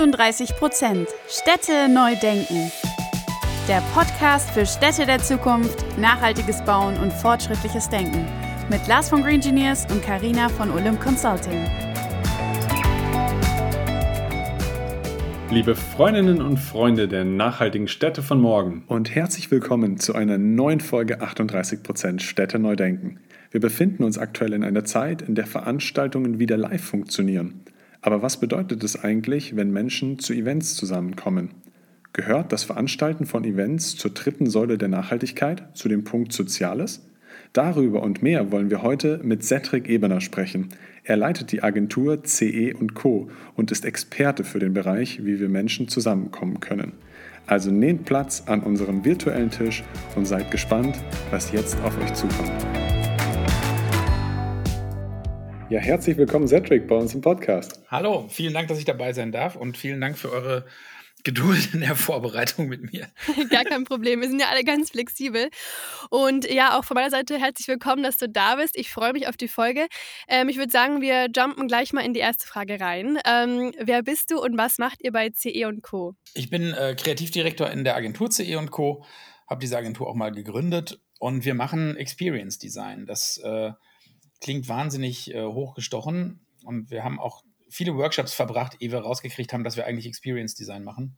38 Prozent. Städte neu denken. Der Podcast für Städte der Zukunft, nachhaltiges Bauen und fortschrittliches Denken. Mit Lars von Green Engineers und Karina von Olymp Consulting. Liebe Freundinnen und Freunde der nachhaltigen Städte von morgen. Und herzlich willkommen zu einer neuen Folge 38% Städte neu denken. Wir befinden uns aktuell in einer Zeit, in der Veranstaltungen wieder live funktionieren. Aber was bedeutet es eigentlich, wenn Menschen zu Events zusammenkommen? Gehört das Veranstalten von Events zur dritten Säule der Nachhaltigkeit, zu dem Punkt Soziales? Darüber und mehr wollen wir heute mit Cedric Ebener sprechen. Er leitet die Agentur CE Co. und ist Experte für den Bereich, wie wir Menschen zusammenkommen können. Also nehmt Platz an unserem virtuellen Tisch und seid gespannt, was jetzt auf euch zukommt. Ja, herzlich willkommen, Cedric, bei uns im Podcast. Hallo, vielen Dank, dass ich dabei sein darf und vielen Dank für eure Geduld in der Vorbereitung mit mir. Gar kein Problem. Wir sind ja alle ganz flexibel. Und ja, auch von meiner Seite herzlich willkommen, dass du da bist. Ich freue mich auf die Folge. Ähm, ich würde sagen, wir jumpen gleich mal in die erste Frage rein. Ähm, wer bist du und was macht ihr bei CE Co? Ich bin äh, Kreativdirektor in der Agentur CE Co. Habe diese Agentur auch mal gegründet und wir machen Experience Design. Das äh, klingt wahnsinnig äh, hochgestochen. Und wir haben auch viele Workshops verbracht, ehe wir rausgekriegt haben, dass wir eigentlich Experience Design machen.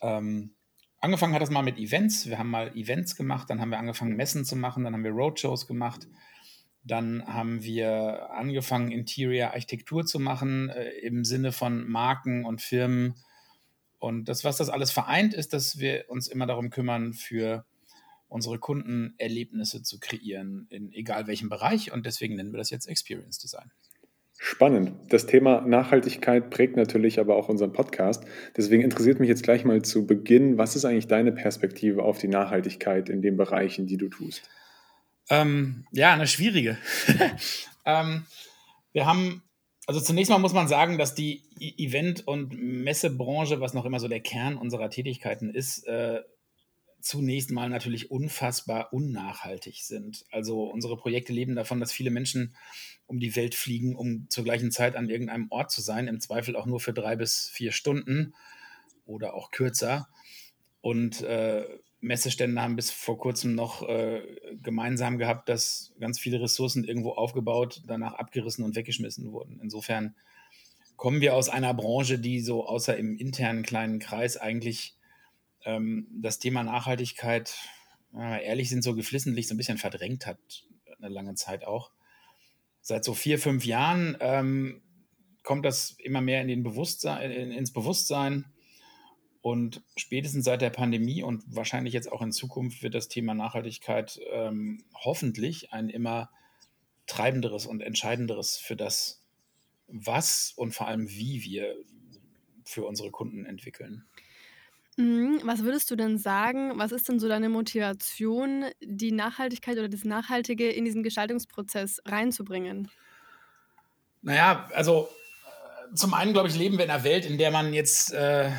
Ähm, angefangen hat das mal mit Events. Wir haben mal Events gemacht, dann haben wir angefangen, Messen zu machen, dann haben wir Roadshows gemacht. Dann haben wir angefangen, Interior Architektur zu machen äh, im Sinne von Marken und Firmen. Und das, was das alles vereint, ist, dass wir uns immer darum kümmern, für unsere Kunden Erlebnisse zu kreieren, in egal welchem Bereich. Und deswegen nennen wir das jetzt Experience Design. Spannend. Das Thema Nachhaltigkeit prägt natürlich aber auch unseren Podcast. Deswegen interessiert mich jetzt gleich mal zu Beginn, was ist eigentlich deine Perspektive auf die Nachhaltigkeit in den Bereichen, die du tust? Ähm, ja, eine schwierige. ähm, wir haben, also zunächst mal muss man sagen, dass die Event- und Messebranche, was noch immer so der Kern unserer Tätigkeiten ist, äh, zunächst mal natürlich unfassbar unnachhaltig sind. Also unsere Projekte leben davon, dass viele Menschen um die Welt fliegen, um zur gleichen Zeit an irgendeinem Ort zu sein, im Zweifel auch nur für drei bis vier Stunden oder auch kürzer. Und äh, Messestände haben bis vor kurzem noch äh, gemeinsam gehabt, dass ganz viele Ressourcen irgendwo aufgebaut, danach abgerissen und weggeschmissen wurden. Insofern kommen wir aus einer Branche, die so außer im internen kleinen Kreis eigentlich ähm, das Thema Nachhaltigkeit, äh, ehrlich sind, so geflissentlich so ein bisschen verdrängt hat, eine lange Zeit auch. Seit so vier, fünf Jahren ähm, kommt das immer mehr in den Bewusstsein, in, ins Bewusstsein. Und spätestens seit der Pandemie und wahrscheinlich jetzt auch in Zukunft wird das Thema Nachhaltigkeit ähm, hoffentlich ein immer treibenderes und entscheidenderes für das, was und vor allem wie wir für unsere Kunden entwickeln. Mhm, was würdest du denn sagen, was ist denn so deine Motivation, die Nachhaltigkeit oder das Nachhaltige in diesen Gestaltungsprozess reinzubringen? Naja, also äh, zum einen, glaube ich, leben wir in einer Welt, in der man jetzt äh,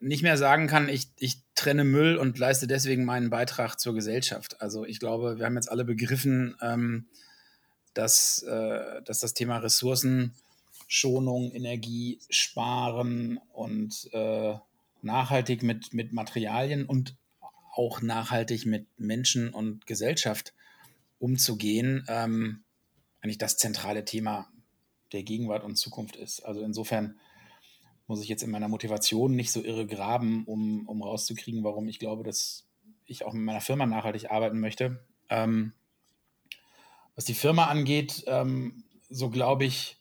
nicht mehr sagen kann, ich, ich trenne Müll und leiste deswegen meinen Beitrag zur Gesellschaft. Also ich glaube, wir haben jetzt alle begriffen, ähm, dass, äh, dass das Thema Ressourcenschonung, Energie sparen und äh, nachhaltig mit, mit Materialien und auch nachhaltig mit Menschen und Gesellschaft umzugehen, ähm, eigentlich das zentrale Thema der Gegenwart und Zukunft ist. Also insofern muss ich jetzt in meiner Motivation nicht so irre graben, um, um rauszukriegen, warum ich glaube, dass ich auch mit meiner Firma nachhaltig arbeiten möchte. Ähm, was die Firma angeht, ähm, so glaube ich,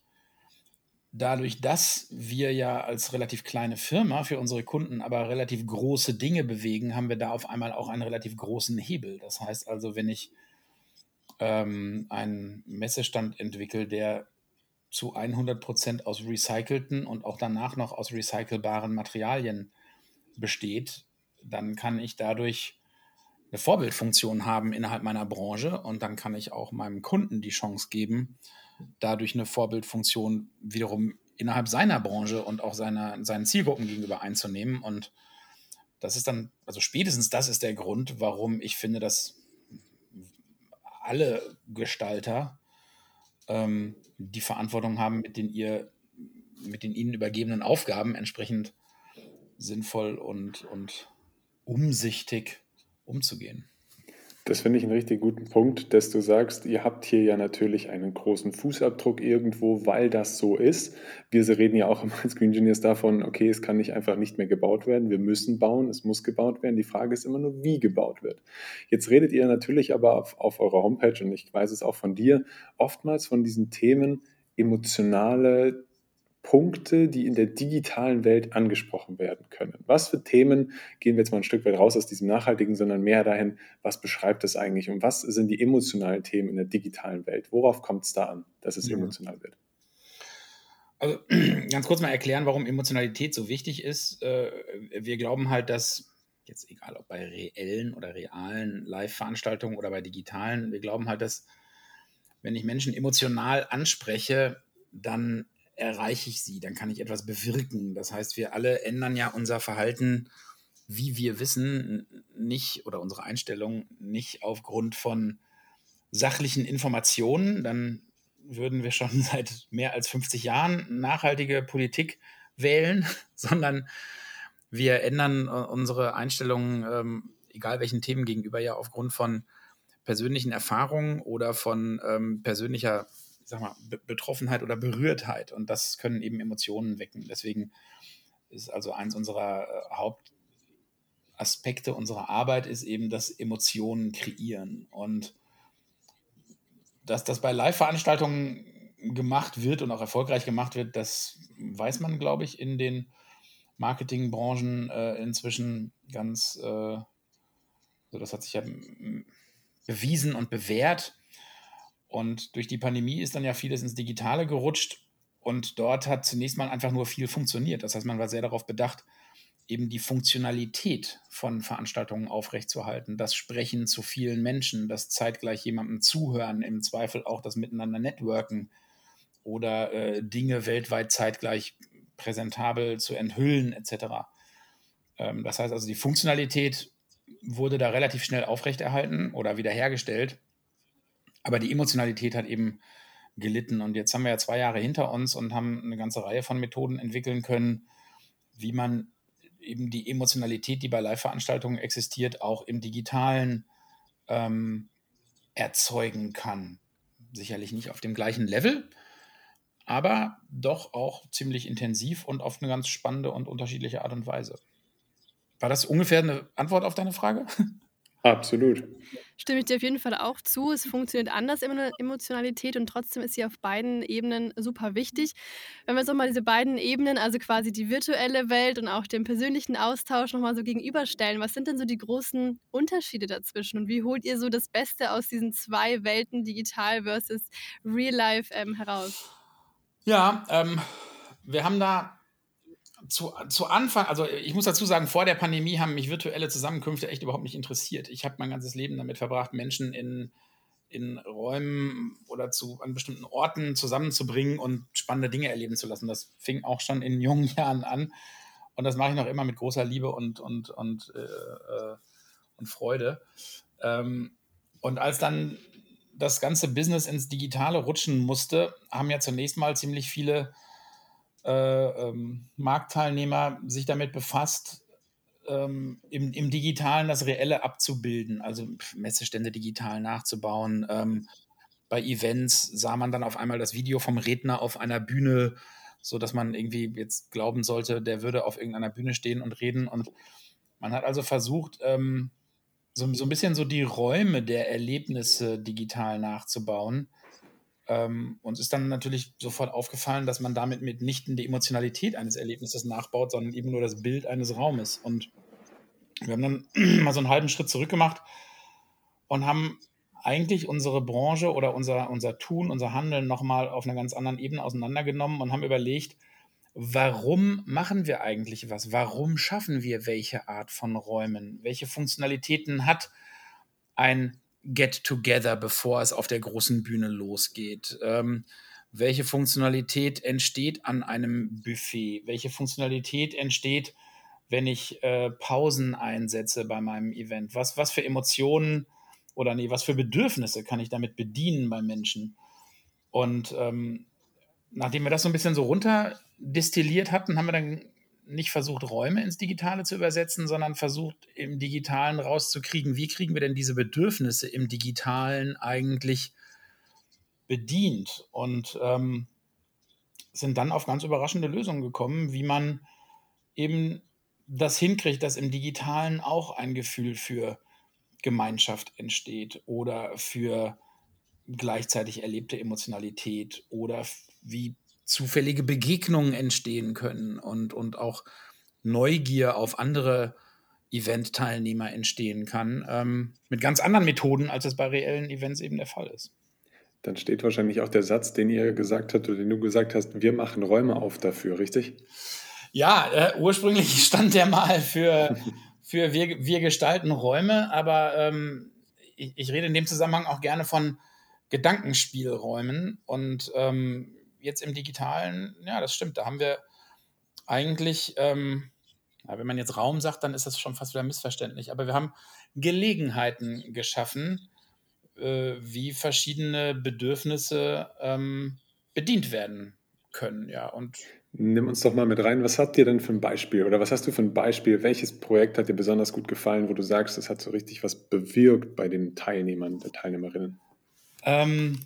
dadurch, dass wir ja als relativ kleine Firma für unsere Kunden aber relativ große Dinge bewegen, haben wir da auf einmal auch einen relativ großen Hebel. Das heißt also, wenn ich ähm, einen Messestand entwickle, der zu 100 Prozent aus recycelten und auch danach noch aus recycelbaren Materialien besteht, dann kann ich dadurch eine Vorbildfunktion haben innerhalb meiner Branche und dann kann ich auch meinem Kunden die Chance geben, dadurch eine Vorbildfunktion wiederum innerhalb seiner Branche und auch seiner, seinen Zielgruppen gegenüber einzunehmen. Und das ist dann, also spätestens das ist der Grund, warum ich finde, dass alle Gestalter ähm, die Verantwortung haben, mit den ihr, mit den ihnen übergebenen Aufgaben entsprechend sinnvoll und, und umsichtig umzugehen. Das finde ich einen richtig guten Punkt, dass du sagst, ihr habt hier ja natürlich einen großen Fußabdruck irgendwo, weil das so ist. Wir reden ja auch als Green Engineers davon, okay, es kann nicht einfach nicht mehr gebaut werden. Wir müssen bauen, es muss gebaut werden. Die Frage ist immer nur, wie gebaut wird. Jetzt redet ihr natürlich aber auf, auf eurer Homepage, und ich weiß es auch von dir, oftmals von diesen Themen emotionale Punkte, die in der digitalen Welt angesprochen werden können. Was für Themen, gehen wir jetzt mal ein Stück weit raus aus diesem Nachhaltigen, sondern mehr dahin, was beschreibt es eigentlich und was sind die emotionalen Themen in der digitalen Welt? Worauf kommt es da an, dass es ja. emotional wird? Also ganz kurz mal erklären, warum Emotionalität so wichtig ist. Äh, wir glauben halt, dass jetzt egal ob bei reellen oder realen Live-Veranstaltungen oder bei digitalen, wir glauben halt, dass wenn ich Menschen emotional anspreche, dann erreiche ich sie, dann kann ich etwas bewirken. Das heißt, wir alle ändern ja unser Verhalten, wie wir wissen, nicht oder unsere Einstellung nicht aufgrund von sachlichen Informationen. Dann würden wir schon seit mehr als 50 Jahren nachhaltige Politik wählen, sondern wir ändern äh, unsere Einstellungen, ähm, egal welchen Themen gegenüber, ja aufgrund von persönlichen Erfahrungen oder von ähm, persönlicher sag mal, Betroffenheit oder Berührtheit. Und das können eben Emotionen wecken. Deswegen ist also eins unserer äh, Hauptaspekte unserer Arbeit ist eben das Emotionen kreieren. Und dass das bei Live-Veranstaltungen gemacht wird und auch erfolgreich gemacht wird, das weiß man, glaube ich, in den Marketingbranchen äh, inzwischen ganz, äh, also das hat sich ja bewiesen und bewährt. Und durch die Pandemie ist dann ja vieles ins Digitale gerutscht und dort hat zunächst mal einfach nur viel funktioniert. Das heißt, man war sehr darauf bedacht, eben die Funktionalität von Veranstaltungen aufrechtzuerhalten, das Sprechen zu vielen Menschen, das zeitgleich jemandem zuhören, im Zweifel auch das Miteinander networken oder äh, Dinge weltweit zeitgleich präsentabel zu enthüllen etc. Ähm, das heißt also, die Funktionalität wurde da relativ schnell aufrechterhalten oder wiederhergestellt. Aber die Emotionalität hat eben gelitten. Und jetzt haben wir ja zwei Jahre hinter uns und haben eine ganze Reihe von Methoden entwickeln können, wie man eben die Emotionalität, die bei Live-Veranstaltungen existiert, auch im digitalen ähm, erzeugen kann. Sicherlich nicht auf dem gleichen Level, aber doch auch ziemlich intensiv und auf eine ganz spannende und unterschiedliche Art und Weise. War das ungefähr eine Antwort auf deine Frage? Absolut. Stimme ich dir auf jeden Fall auch zu. Es funktioniert anders, Emotionalität, und trotzdem ist sie auf beiden Ebenen super wichtig. Wenn wir uns nochmal diese beiden Ebenen, also quasi die virtuelle Welt und auch den persönlichen Austausch nochmal so gegenüberstellen, was sind denn so die großen Unterschiede dazwischen und wie holt ihr so das Beste aus diesen zwei Welten, digital versus real life, ähm, heraus? Ja, ähm, wir haben da zu, zu Anfang, also ich muss dazu sagen, vor der Pandemie haben mich virtuelle Zusammenkünfte echt überhaupt nicht interessiert. Ich habe mein ganzes Leben damit verbracht, Menschen in, in Räumen oder zu, an bestimmten Orten zusammenzubringen und spannende Dinge erleben zu lassen. Das fing auch schon in jungen Jahren an. Und das mache ich noch immer mit großer Liebe und, und, und, äh, äh, und Freude. Ähm, und als dann das ganze Business ins Digitale rutschen musste, haben ja zunächst mal ziemlich viele ähm, Marktteilnehmer sich damit befasst, ähm, im, im, Digitalen das Reelle abzubilden, also Messestände digital nachzubauen. Ähm, bei Events sah man dann auf einmal das Video vom Redner auf einer Bühne, so dass man irgendwie jetzt glauben sollte, der würde auf irgendeiner Bühne stehen und reden. Und man hat also versucht, ähm, so, so ein bisschen so die Räume der Erlebnisse digital nachzubauen ähm, uns ist dann natürlich sofort aufgefallen, dass man damit mitnichten die Emotionalität eines Erlebnisses nachbaut, sondern eben nur das Bild eines Raumes. Und wir haben dann mal so einen halben Schritt zurück gemacht und haben eigentlich unsere Branche oder unser, unser Tun, unser Handeln nochmal auf einer ganz anderen Ebene auseinandergenommen und haben überlegt, warum machen wir eigentlich was? Warum schaffen wir welche Art von Räumen? Welche Funktionalitäten hat ein Get-Together, bevor es auf der großen Bühne losgeht? Ähm, welche Funktionalität entsteht an einem Buffet? Welche Funktionalität entsteht, wenn ich äh, Pausen einsetze bei meinem Event? Was, was für Emotionen oder nee, was für Bedürfnisse kann ich damit bedienen bei Menschen? Und ähm, nachdem wir das so ein bisschen so runter destilliert hatten, haben wir dann nicht versucht, Räume ins Digitale zu übersetzen, sondern versucht, im Digitalen rauszukriegen, wie kriegen wir denn diese Bedürfnisse im Digitalen eigentlich bedient? Und ähm, sind dann auf ganz überraschende Lösungen gekommen, wie man eben das hinkriegt, dass im Digitalen auch ein Gefühl für Gemeinschaft entsteht oder für gleichzeitig erlebte Emotionalität oder wie zufällige Begegnungen entstehen können und, und auch Neugier auf andere Event-Teilnehmer entstehen kann, ähm, mit ganz anderen Methoden, als es bei reellen Events eben der Fall ist. Dann steht wahrscheinlich auch der Satz, den ihr gesagt habt oder den du gesagt hast, wir machen Räume auf dafür, richtig? Ja, äh, ursprünglich stand der mal für, für wir, wir gestalten Räume, aber ähm, ich, ich, rede in dem Zusammenhang auch gerne von Gedankenspielräumen und ähm, jetzt im digitalen, ja, das stimmt, da haben wir eigentlich, ähm, ja, wenn man jetzt Raum sagt, dann ist das schon fast wieder missverständlich, aber wir haben Gelegenheiten geschaffen, äh, wie verschiedene Bedürfnisse ähm, bedient werden können, ja. Und Nimm uns doch mal mit rein. Was habt ihr denn für ein Beispiel oder was hast du für ein Beispiel? Welches Projekt hat dir besonders gut gefallen, wo du sagst, das hat so richtig was bewirkt bei den Teilnehmern, der Teilnehmerinnen? Ähm,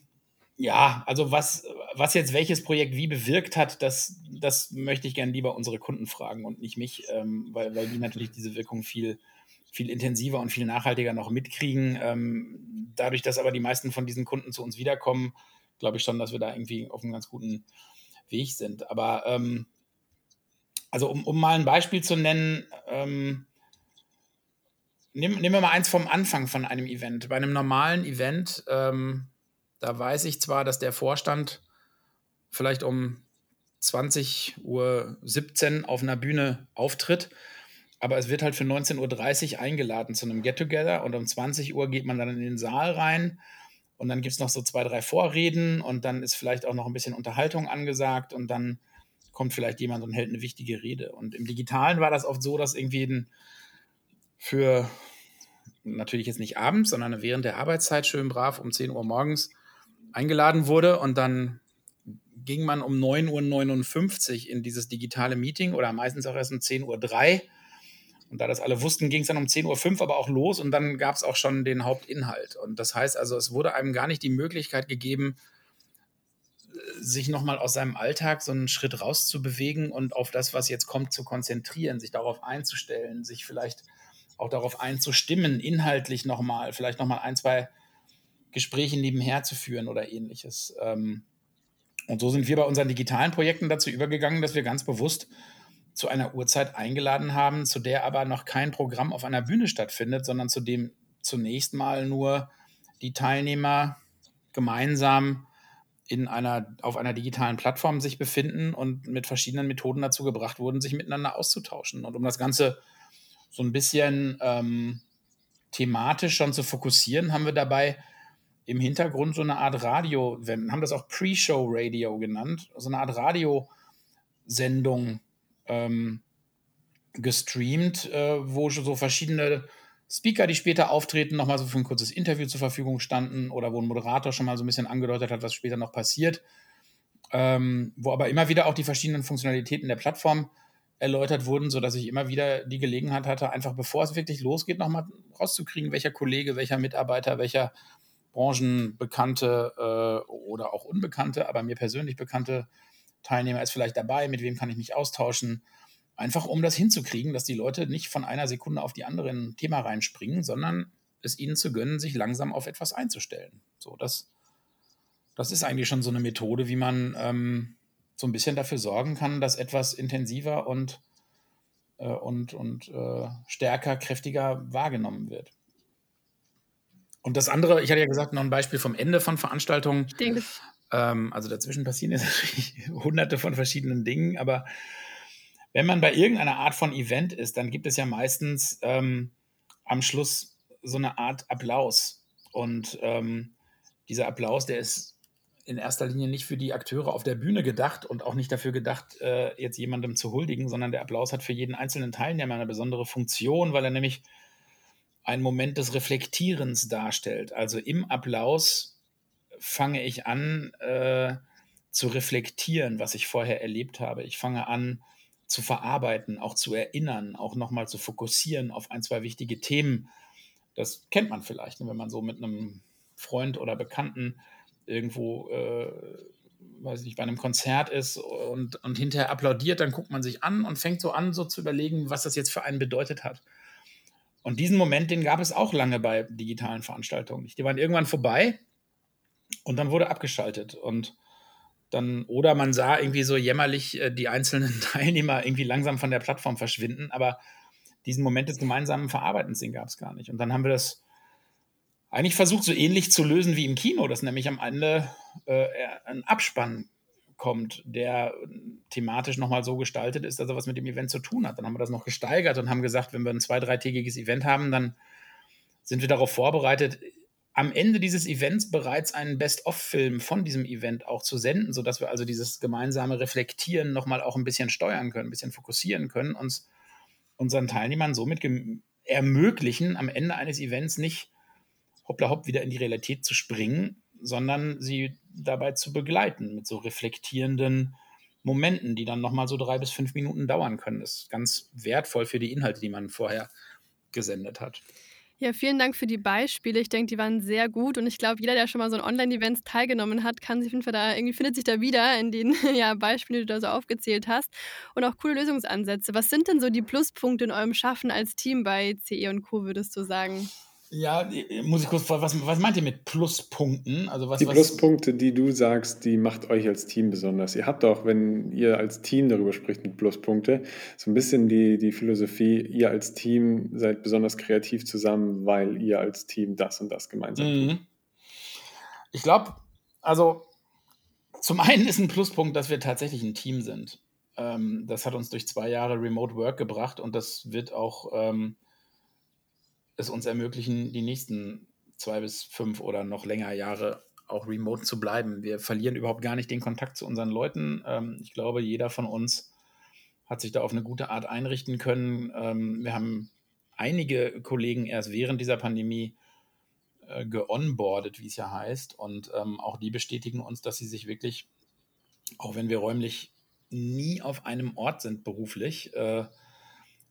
ja, also was, was jetzt welches Projekt wie bewirkt hat, das, das möchte ich gerne lieber unsere Kunden fragen und nicht mich, ähm, weil, weil die natürlich diese Wirkung viel, viel intensiver und viel nachhaltiger noch mitkriegen. Ähm, dadurch, dass aber die meisten von diesen Kunden zu uns wiederkommen, glaube ich schon, dass wir da irgendwie auf einem ganz guten Weg sind. Aber ähm, also um, um mal ein Beispiel zu nennen, ähm, nehmen, nehmen wir mal eins vom Anfang von einem Event. Bei einem normalen Event, ähm, da weiß ich zwar, dass der Vorstand vielleicht um 20.17 Uhr auf einer Bühne auftritt, aber es wird halt für 19.30 Uhr eingeladen zu einem Get-Together und um 20 Uhr geht man dann in den Saal rein und dann gibt es noch so zwei, drei Vorreden und dann ist vielleicht auch noch ein bisschen Unterhaltung angesagt und dann kommt vielleicht jemand und hält eine wichtige Rede. Und im Digitalen war das oft so, dass irgendwie für natürlich jetzt nicht abends, sondern während der Arbeitszeit schön brav um 10 Uhr morgens eingeladen wurde und dann ging man um 9.59 Uhr in dieses digitale Meeting oder meistens auch erst um 10.03 Uhr und da das alle wussten, ging es dann um 10.05 Uhr aber auch los und dann gab es auch schon den Hauptinhalt. Und das heißt also, es wurde einem gar nicht die Möglichkeit gegeben, sich nochmal aus seinem Alltag so einen Schritt rauszubewegen und auf das, was jetzt kommt, zu konzentrieren, sich darauf einzustellen, sich vielleicht auch darauf einzustimmen, inhaltlich nochmal, vielleicht nochmal ein, zwei Gespräche nebenher zu führen oder ähnliches. Ähm, und so sind wir bei unseren digitalen Projekten dazu übergegangen, dass wir ganz bewusst zu einer Uhrzeit eingeladen haben, zu der aber noch kein Programm auf einer Bühne stattfindet, sondern zu dem zunächst mal nur die Teilnehmer gemeinsam in einer, auf einer digitalen Plattform sich befinden und mit verschiedenen Methoden dazu gebracht wurden, sich miteinander auszutauschen. Und um das Ganze so ein bisschen ähm, thematisch schon zu fokussieren, haben wir dabei im Hintergrund so eine Art Radio, haben das auch Pre-Show-Radio genannt, so eine Art Radiosendung ähm, gestreamt, äh, wo so verschiedene Speaker, die später auftreten, nochmal so für ein kurzes Interview zur Verfügung standen oder wo ein Moderator schon mal so ein bisschen angedeutet hat, was später noch passiert. Ähm, wo aber immer wieder auch die verschiedenen Funktionalitäten der Plattform erläutert wurden, sodass ich immer wieder die Gelegenheit hatte, einfach bevor es wirklich losgeht, nochmal rauszukriegen, welcher Kollege, welcher Mitarbeiter, welcher branchenbekannte äh, oder auch unbekannte, aber mir persönlich bekannte Teilnehmer ist vielleicht dabei, mit wem kann ich mich austauschen. Einfach um das hinzukriegen, dass die Leute nicht von einer Sekunde auf die andere in ein Thema reinspringen, sondern es ihnen zu gönnen, sich langsam auf etwas einzustellen. So, das, das ist eigentlich schon so eine Methode, wie man ähm, so ein bisschen dafür sorgen kann, dass etwas intensiver und, äh, und, und äh, stärker, kräftiger wahrgenommen wird. Und das andere, ich hatte ja gesagt, noch ein Beispiel vom Ende von Veranstaltungen. Ich denke, ähm, also dazwischen passieren jetzt natürlich hunderte von verschiedenen Dingen, aber wenn man bei irgendeiner Art von Event ist, dann gibt es ja meistens ähm, am Schluss so eine Art Applaus. Und ähm, dieser Applaus, der ist in erster Linie nicht für die Akteure auf der Bühne gedacht und auch nicht dafür gedacht, äh, jetzt jemandem zu huldigen, sondern der Applaus hat für jeden einzelnen Teilnehmer eine besondere Funktion, weil er nämlich einen Moment des Reflektierens darstellt. Also im Applaus fange ich an äh, zu reflektieren, was ich vorher erlebt habe. Ich fange an zu verarbeiten, auch zu erinnern, auch nochmal zu fokussieren auf ein, zwei wichtige Themen. Das kennt man vielleicht, ne, wenn man so mit einem Freund oder Bekannten irgendwo, äh, weiß nicht, bei einem Konzert ist und, und hinterher applaudiert, dann guckt man sich an und fängt so an, so zu überlegen, was das jetzt für einen bedeutet hat. Und diesen Moment, den gab es auch lange bei digitalen Veranstaltungen nicht. Die waren irgendwann vorbei und dann wurde abgeschaltet. Und dann, oder man sah irgendwie so jämmerlich äh, die einzelnen Teilnehmer irgendwie langsam von der Plattform verschwinden, aber diesen Moment des gemeinsamen Verarbeitens, den gab es gar nicht. Und dann haben wir das eigentlich versucht, so ähnlich zu lösen wie im Kino, dass nämlich am Ende äh, ein Abspann kommt, der thematisch nochmal so gestaltet ist, dass er was mit dem Event zu tun hat. Dann haben wir das noch gesteigert und haben gesagt, wenn wir ein zwei-, dreitägiges Event haben, dann sind wir darauf vorbereitet, am Ende dieses Events bereits einen Best-of-Film von diesem Event auch zu senden, sodass wir also dieses gemeinsame Reflektieren nochmal auch ein bisschen steuern können, ein bisschen fokussieren können, uns unseren Teilnehmern somit ermöglichen, am Ende eines Events nicht hoppla hopp wieder in die Realität zu springen, sondern sie dabei zu begleiten mit so reflektierenden Momenten, die dann nochmal so drei bis fünf Minuten dauern können. Das ist ganz wertvoll für die Inhalte, die man vorher gesendet hat. Ja, vielen Dank für die Beispiele. Ich denke, die waren sehr gut und ich glaube, jeder, der schon mal so an Online-Events teilgenommen hat, kann sich auf jeden Fall da irgendwie findet sich da wieder in den ja, Beispielen, die du da so aufgezählt hast und auch coole Lösungsansätze. Was sind denn so die Pluspunkte in eurem Schaffen als Team bei CE und Co, würdest du sagen? Ja, muss ich kurz, was, was meint ihr mit Pluspunkten? Also was, die was, Pluspunkte, die du sagst, die macht euch als Team besonders. Ihr habt auch, wenn ihr als Team darüber spricht mit Pluspunkte, so ein bisschen die, die Philosophie, ihr als Team seid besonders kreativ zusammen, weil ihr als Team das und das gemeinsam mhm. tut. Ich glaube, also zum einen ist ein Pluspunkt, dass wir tatsächlich ein Team sind. Ähm, das hat uns durch zwei Jahre Remote Work gebracht und das wird auch ähm, es uns ermöglichen, die nächsten zwei bis fünf oder noch länger Jahre auch remote zu bleiben. Wir verlieren überhaupt gar nicht den Kontakt zu unseren Leuten. Ähm, ich glaube, jeder von uns hat sich da auf eine gute Art einrichten können. Ähm, wir haben einige Kollegen erst während dieser Pandemie äh, geonboardet, wie es ja heißt. Und ähm, auch die bestätigen uns, dass sie sich wirklich, auch wenn wir räumlich nie auf einem Ort sind beruflich, äh,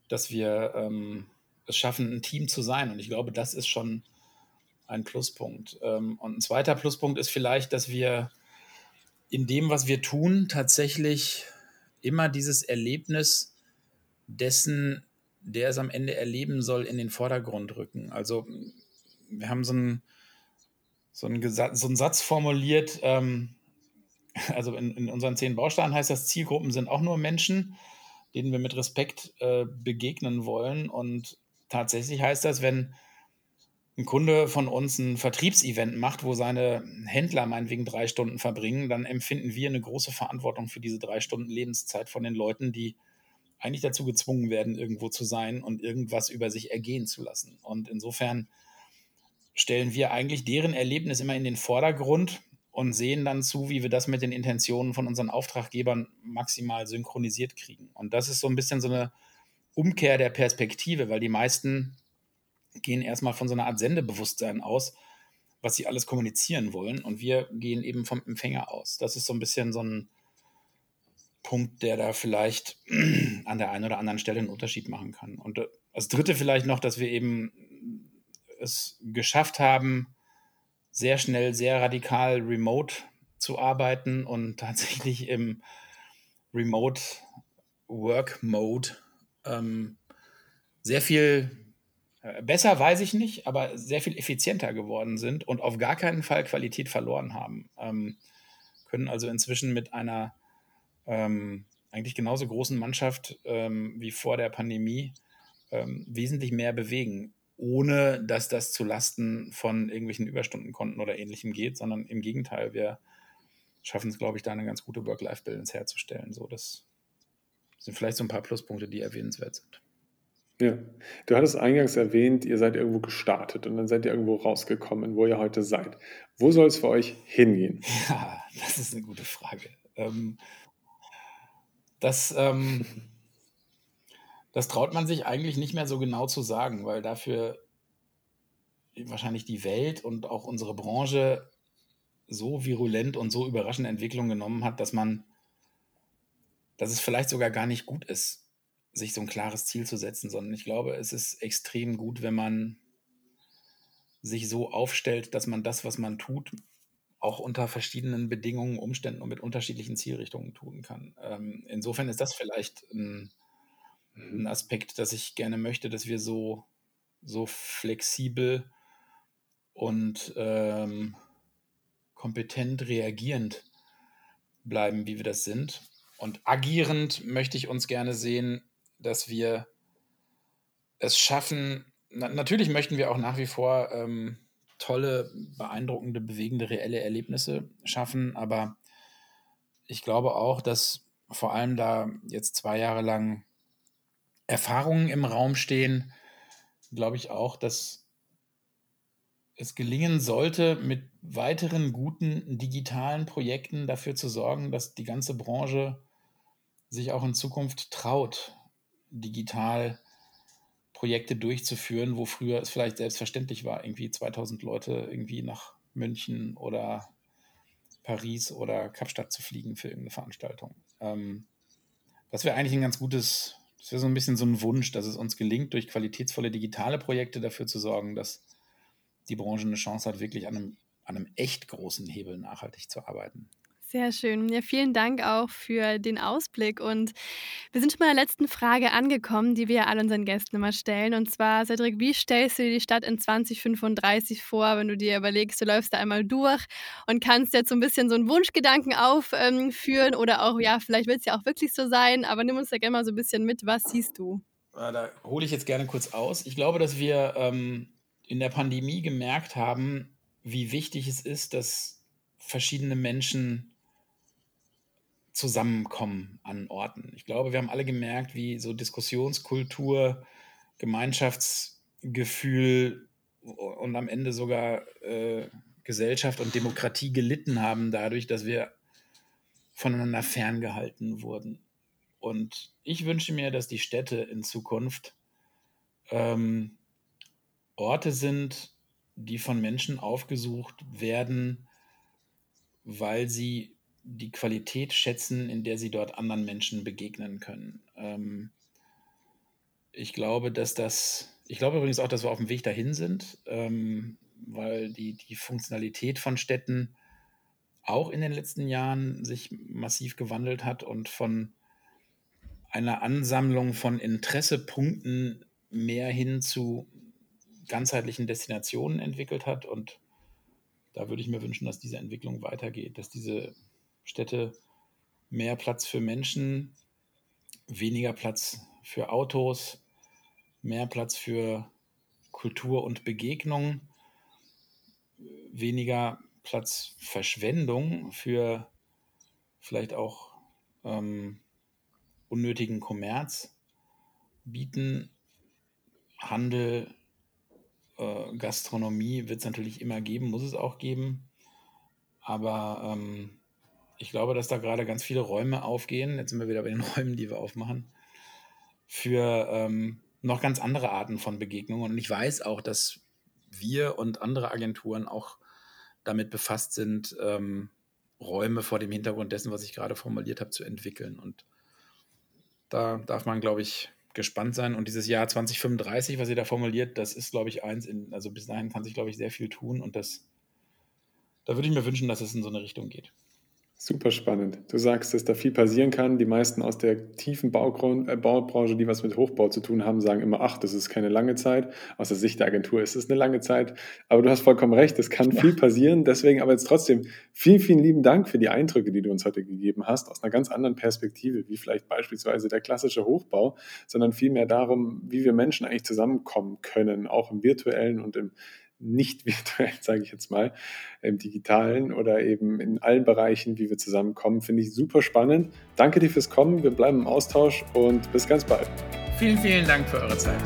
dass wir ähm, es schaffen, ein Team zu sein. Und ich glaube, das ist schon ein Pluspunkt. Ähm, und ein zweiter Pluspunkt ist vielleicht, dass wir in dem, was wir tun, tatsächlich immer dieses Erlebnis dessen, der es am Ende erleben soll, in den Vordergrund rücken. Also wir haben so einen, so einen, so einen Satz formuliert, ähm, also in, in, unseren zehn Bausteinen heißt das, Zielgruppen sind auch nur Menschen, denen wir mit Respekt äh, begegnen wollen. Und tatsächlich heißt das, wenn ein Kunde von uns ein Vertriebsevent macht, wo seine Händler meinetwegen drei Stunden verbringen, dann empfinden wir eine große Verantwortung für diese drei Stunden Lebenszeit von den Leuten, die eigentlich dazu gezwungen werden, irgendwo zu sein und irgendwas über sich ergehen zu lassen. Und insofern stellen wir eigentlich deren Erlebnis immer in den Vordergrund und sehen dann zu, wie wir das mit den Intentionen von unseren Auftraggebern maximal synchronisiert kriegen. Und das ist so ein bisschen so eine Umkehr der Perspektive, weil die meisten gehen erstmal von so einer Art Sendebewusstsein aus, was sie alles kommunizieren wollen. Und wir gehen eben vom Empfänger aus. Das ist so ein bisschen so ein Punkt, der da vielleicht an der einen oder anderen Stelle einen Unterschied machen kann. Und das Dritte vielleicht noch, dass wir eben es geschafft haben, sehr schnell, sehr radikal remote zu arbeiten und tatsächlich im Remote Work Mode ähm, sehr viel äh, besser, weiß ich nicht, aber sehr viel effizienter geworden sind und auf gar keinen Fall Qualität verloren haben. Ähm, können also inzwischen mit einer ähm, eigentlich genauso großen Mannschaft ähm, wie vor der Pandemie ähm, wesentlich mehr bewegen, ohne dass das zu Lasten von irgendwelchen Überstundenkonten oder ähnlichem geht, sondern im Gegenteil, wir schaffen es, glaube ich, da eine ganz gute Work-Life-Balance herzustellen. So, das sind vielleicht so ein paar Pluspunkte, die erwähnenswert sind. Ja, du hattest eingangs erwähnt, ihr seid irgendwo gestartet und dann seid ihr irgendwo rausgekommen, wo ihr heute seid. Wo soll es für euch hingehen? Ja, das ist eine gute Frage. Ähm, das, ähm, das traut man sich eigentlich nicht mehr so genau zu sagen, weil dafür wahrscheinlich die Welt und auch unsere Branche so virulent und so überraschende Entwicklungen genommen hat, dass man dass es vielleicht sogar gar nicht gut ist, sich so ein klares Ziel zu setzen, sondern ich glaube, es ist extrem gut, wenn man sich so aufstellt, dass man das, was man tut, auch unter verschiedenen Bedingungen, Umständen und mit unterschiedlichen Zielrichtungen tun kann. Ähm, insofern ist das vielleicht ein, ein, Aspekt, dass ich gerne möchte, dass wir so, so flexibel und ähm, kompetent reagierend bleiben, wie wir das sind. Und agierend möchte ich uns gerne sehen, dass wir es schaffen, na, natürlich möchten wir auch nach wie vor ähm, tolle, beeindruckende, bewegende, reelle Erlebnisse schaffen, aber ich glaube auch, dass vor allem da jetzt zwei Jahre lang Erfahrungen im Raum stehen, glaube ich auch, dass es gelingen sollte, mit weiteren guten digitalen Projekten dafür zu sorgen, dass die ganze Branche sich auch in Zukunft traut, digital Projekte durchzuführen, wo früher es vielleicht selbstverständlich war, irgendwie 2000 Leute irgendwie nach München oder Paris oder Kapstadt zu fliegen für irgendeine Veranstaltung. Ähm, das wäre eigentlich ein ganz gutes, das wäre so ein bisschen so ein Wunsch, dass es uns gelingt, durch qualitätsvolle digitale Projekte dafür zu sorgen, dass die Branche eine Chance hat, wirklich an einem, an einem echt großen Hebel nachhaltig zu arbeiten. Sehr schön. Ja, vielen Dank auch für den Ausblick. Und wir sind schon bei der letzten Frage angekommen, die wir all unseren Gästen immer stellen. Und zwar, Cedric, wie stellst du dir die Stadt in 2035 vor, wenn du dir überlegst, du läufst da einmal durch und kannst jetzt so ein bisschen so einen Wunschgedanken aufführen oder auch, ja, vielleicht wird es ja auch wirklich so sein, aber nimm uns da gerne mal so ein bisschen mit. Was siehst du? Da hole ich jetzt gerne kurz aus. Ich glaube, dass wir ähm, in der Pandemie gemerkt haben, wie wichtig es ist, dass verschiedene Menschen Zusammenkommen an Orten. Ich glaube, wir haben alle gemerkt, wie so Diskussionskultur, Gemeinschaftsgefühl und am Ende sogar äh, Gesellschaft und Demokratie gelitten haben dadurch, dass wir voneinander ferngehalten wurden. Und ich wünsche mir, dass die Städte in Zukunft ähm, Orte sind, die von Menschen aufgesucht werden, weil sie die Qualität schätzen, in der sie dort anderen Menschen begegnen können. Ähm, ich glaube, dass das, ich glaube übrigens auch, dass wir auf dem Weg dahin sind, ähm, weil die, die Funktionalität von Städten auch in den letzten Jahren sich massiv gewandelt hat und von einer Ansammlung von Interessepunkten mehr hin zu ganzheitlichen Destinationen entwickelt hat. Und da würde ich mir wünschen, dass diese Entwicklung weitergeht, dass diese Städte mehr Platz für Menschen, weniger Platz für Autos, mehr Platz für Kultur und Begegnung, weniger Platz Verschwendung für vielleicht auch ähm, unnötigen Kommerz bieten. Handel, äh, Gastronomie wird es natürlich immer geben, muss es auch geben. Aber ähm, ich glaube, dass da gerade ganz viele Räume aufgehen. Jetzt sind wir wieder bei den Räumen, die wir aufmachen. Für ähm, noch ganz andere Arten von Begegnungen. Und ich weiß auch, dass wir und andere Agenturen auch damit befasst sind, ähm, Räume vor dem Hintergrund dessen, was ich gerade formuliert habe, zu entwickeln. Und da darf man, glaube ich, gespannt sein. Und dieses Jahr 2035, was ihr da formuliert, das ist, glaube ich, eins, in, also bis dahin kann sich, glaube ich, sehr viel tun. Und das, da würde ich mir wünschen, dass es in so eine Richtung geht. Super spannend. Du sagst, dass da viel passieren kann. Die meisten aus der tiefen Baugrund, äh, Baubranche, die was mit Hochbau zu tun haben, sagen immer, ach, das ist keine lange Zeit. Aus der Sicht der Agentur ist es eine lange Zeit. Aber du hast vollkommen recht, es kann ja. viel passieren. Deswegen aber jetzt trotzdem vielen, vielen lieben Dank für die Eindrücke, die du uns heute gegeben hast, aus einer ganz anderen Perspektive, wie vielleicht beispielsweise der klassische Hochbau, sondern vielmehr darum, wie wir Menschen eigentlich zusammenkommen können, auch im virtuellen und im nicht virtuell, sage ich jetzt mal, im digitalen oder eben in allen Bereichen, wie wir zusammenkommen, finde ich super spannend. Danke dir fürs Kommen, wir bleiben im Austausch und bis ganz bald. Vielen, vielen Dank für eure Zeit.